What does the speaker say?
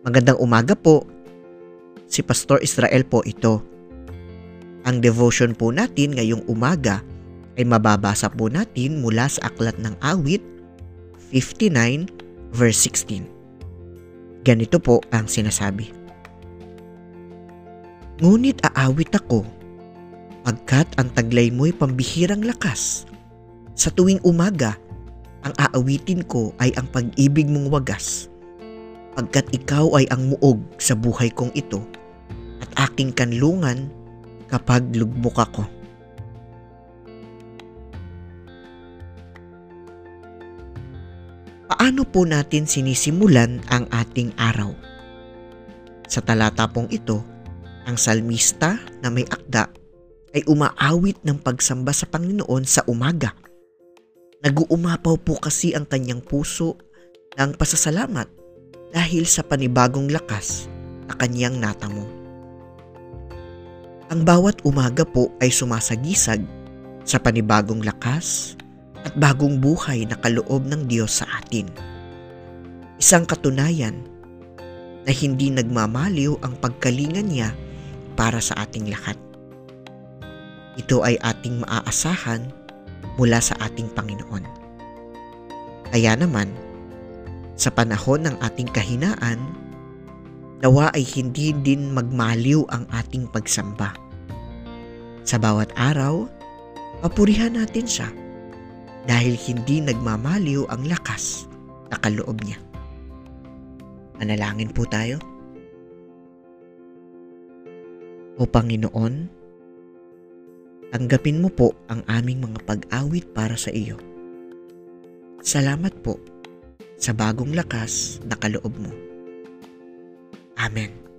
Magandang umaga po. Si Pastor Israel po ito. Ang devotion po natin ngayong umaga ay mababasa po natin mula sa Aklat ng Awit 59 verse 16. Ganito po ang sinasabi. Ngunit aawit ako pagkat ang taglay mo'y pambihirang lakas. Sa tuwing umaga, ang aawitin ko ay ang pag-ibig mong wagas. Pagkat ikaw ay ang muog sa buhay kong ito at aking kanlungan kapag lugbok ako. Paano po natin sinisimulan ang ating araw? Sa talata pong ito, ang salmista na may akda ay umaawit ng pagsamba sa Panginoon sa umaga. Naguumapaw po kasi ang kanyang puso ng pasasalamat dahil sa panibagong lakas na kanyang natamo. Ang bawat umaga po ay sumasagisag sa panibagong lakas at bagong buhay na kaloob ng Diyos sa atin. Isang katunayan na hindi nagmamaliw ang pagkalingan niya para sa ating lahat. Ito ay ating maaasahan mula sa ating Panginoon. Kaya naman, sa panahon ng ating kahinaan, nawa ay hindi din magmaliw ang ating pagsamba. Sa bawat araw, papurihan natin siya dahil hindi nagmamaliw ang lakas na kaloob niya. Manalangin po tayo. O Panginoon, tanggapin mo po ang aming mga pag-awit para sa iyo. Salamat po sa bagong lakas na kaloob mo. Amen.